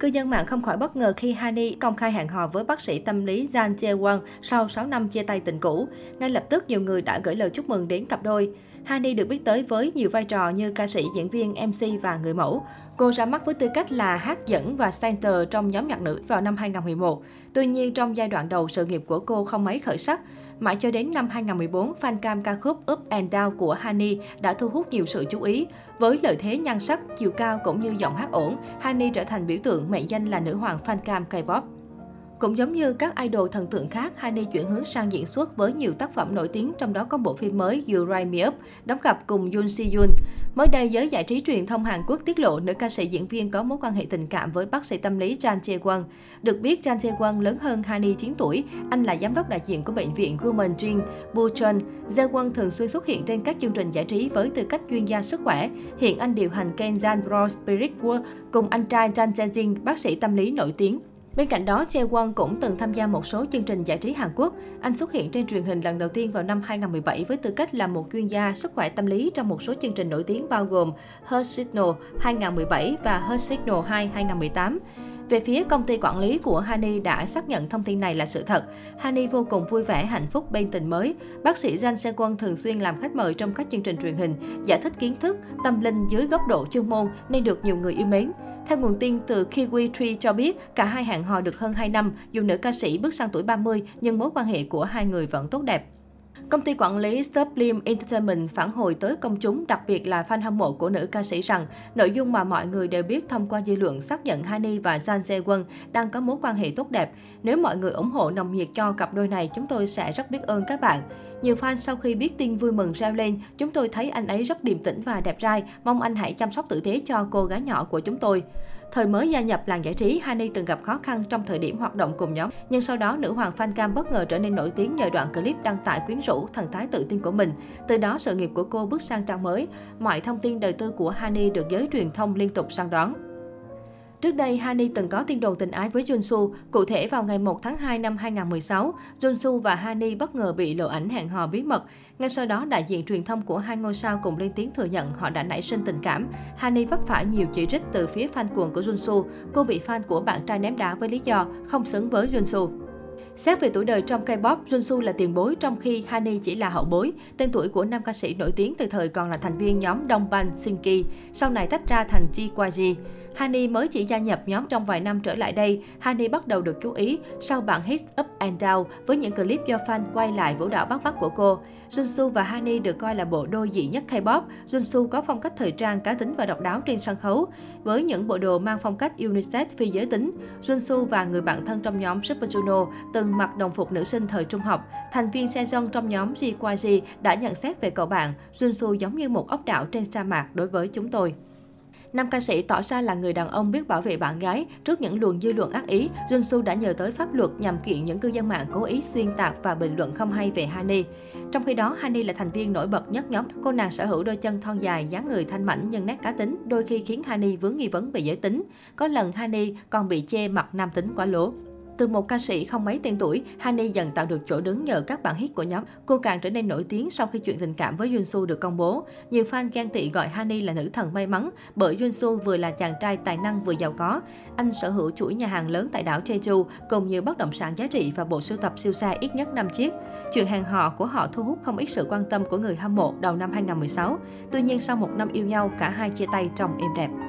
Cư dân mạng không khỏi bất ngờ khi Hani công khai hẹn hò với bác sĩ tâm lý Jan Jae-won sau 6 năm chia tay tình cũ. Ngay lập tức nhiều người đã gửi lời chúc mừng đến cặp đôi. Hani được biết tới với nhiều vai trò như ca sĩ, diễn viên, MC và người mẫu. Cô ra mắt với tư cách là hát dẫn và center trong nhóm nhạc nữ vào năm 2011. Tuy nhiên, trong giai đoạn đầu sự nghiệp của cô không mấy khởi sắc. Mãi cho đến năm 2014, fan cam ca khúc Up and Down của Hani đã thu hút nhiều sự chú ý. Với lợi thế nhan sắc, chiều cao cũng như giọng hát ổn, Hani trở thành biểu tượng mệnh danh là nữ hoàng fan cam K-pop. Cũng giống như các idol thần tượng khác, Hani chuyển hướng sang diễn xuất với nhiều tác phẩm nổi tiếng, trong đó có bộ phim mới You Rise Me Up, đóng cặp cùng Yoon Si Yoon. Mới đây, giới giải trí truyền thông Hàn Quốc tiết lộ nữ ca sĩ diễn viên có mối quan hệ tình cảm với bác sĩ tâm lý Chan Jae Won. Được biết, Chan Jae Won lớn hơn Hani 9 tuổi. Anh là giám đốc đại diện của bệnh viện Women Jin Bucheon. Jae Won thường xuyên xuất hiện trên các chương trình giải trí với tư cách chuyên gia sức khỏe. Hiện anh điều hành kênh Jan Bro Spirit World cùng anh trai Chan Jae Jin, bác sĩ tâm lý nổi tiếng. Bên cạnh đó, Jae Won cũng từng tham gia một số chương trình giải trí Hàn Quốc. Anh xuất hiện trên truyền hình lần đầu tiên vào năm 2017 với tư cách là một chuyên gia sức khỏe tâm lý trong một số chương trình nổi tiếng bao gồm Her Signal 2017 và Her Signal 2 2018. Về phía công ty quản lý của Hani đã xác nhận thông tin này là sự thật. Hani vô cùng vui vẻ, hạnh phúc bên tình mới. Bác sĩ Jang Se Quân thường xuyên làm khách mời trong các chương trình truyền hình, giải thích kiến thức, tâm linh dưới góc độ chuyên môn nên được nhiều người yêu mến. Theo nguồn tin từ Kiwi Tree cho biết, cả hai hẹn hò được hơn 2 năm, dù nữ ca sĩ bước sang tuổi 30 nhưng mối quan hệ của hai người vẫn tốt đẹp. Công ty quản lý Sublime Entertainment phản hồi tới công chúng, đặc biệt là fan hâm mộ của nữ ca sĩ rằng nội dung mà mọi người đều biết thông qua dư luận xác nhận Hani và Jan Se Won đang có mối quan hệ tốt đẹp. Nếu mọi người ủng hộ nồng nhiệt cho cặp đôi này, chúng tôi sẽ rất biết ơn các bạn. Nhiều fan sau khi biết tin vui mừng reo lên, chúng tôi thấy anh ấy rất điềm tĩnh và đẹp trai, mong anh hãy chăm sóc tử tế cho cô gái nhỏ của chúng tôi. Thời mới gia nhập làng giải trí, Hani từng gặp khó khăn trong thời điểm hoạt động cùng nhóm. Nhưng sau đó, nữ hoàng fan cam bất ngờ trở nên nổi tiếng nhờ đoạn clip đăng tải quyến rũ thần thái tự tin của mình. Từ đó, sự nghiệp của cô bước sang trang mới. Mọi thông tin đời tư của Hani được giới truyền thông liên tục săn đón. Trước đây, Hani từng có tin đồn tình ái với Junsu. Cụ thể, vào ngày 1 tháng 2 năm 2016, Junsu và Hani bất ngờ bị lộ ảnh hẹn hò bí mật. Ngay sau đó, đại diện truyền thông của hai ngôi sao cùng lên tiếng thừa nhận họ đã nảy sinh tình cảm. Hani vấp phải nhiều chỉ trích từ phía fan cuồng của Junsu. Cô bị fan của bạn trai ném đá với lý do không xứng với Junsu. Xét về tuổi đời trong K-pop, Junsu là tiền bối trong khi Hani chỉ là hậu bối. Tên tuổi của nam ca sĩ nổi tiếng từ thời còn là thành viên nhóm Đông Ban Shinki, sau này tách ra thành Ji Hani mới chỉ gia nhập nhóm trong vài năm trở lại đây, Hani bắt đầu được chú ý sau bản hit Up and Down với những clip do fan quay lại vũ đạo bắt mắt của cô. Junsu và Hani được coi là bộ đôi dị nhất K-pop. Junsu có phong cách thời trang cá tính và độc đáo trên sân khấu, với những bộ đồ mang phong cách unisex phi giới tính. Junsu và người bạn thân trong nhóm Super Juno từng mặc đồng phục nữ sinh thời trung học. Thành viên Sejong trong nhóm JYG đã nhận xét về cậu bạn, Junsu giống như một ốc đảo trên sa mạc đối với chúng tôi. Nam ca sĩ tỏ ra là người đàn ông biết bảo vệ bạn gái. Trước những luồng dư luận ác ý, Junsu đã nhờ tới pháp luật nhằm kiện những cư dân mạng cố ý xuyên tạc và bình luận không hay về Hani. Trong khi đó, Hani là thành viên nổi bật nhất nhóm. Cô nàng sở hữu đôi chân thon dài, dáng người thanh mảnh nhưng nét cá tính, đôi khi khiến Hani vướng nghi vấn về giới tính. Có lần Hani còn bị chê mặt nam tính quá lố. Từ một ca sĩ không mấy tên tuổi, Hani dần tạo được chỗ đứng nhờ các bản hit của nhóm. Cô càng trở nên nổi tiếng sau khi chuyện tình cảm với Junsu được công bố. Nhiều fan ghen tị gọi Hani là nữ thần may mắn bởi Junsu vừa là chàng trai tài năng vừa giàu có. Anh sở hữu chuỗi nhà hàng lớn tại đảo Jeju cùng nhiều bất động sản giá trị và bộ sưu tập siêu xe ít nhất 5 chiếc. Chuyện hàng họ của họ thu hút không ít sự quan tâm của người hâm mộ đầu năm 2016. Tuy nhiên sau một năm yêu nhau, cả hai chia tay trong êm đẹp.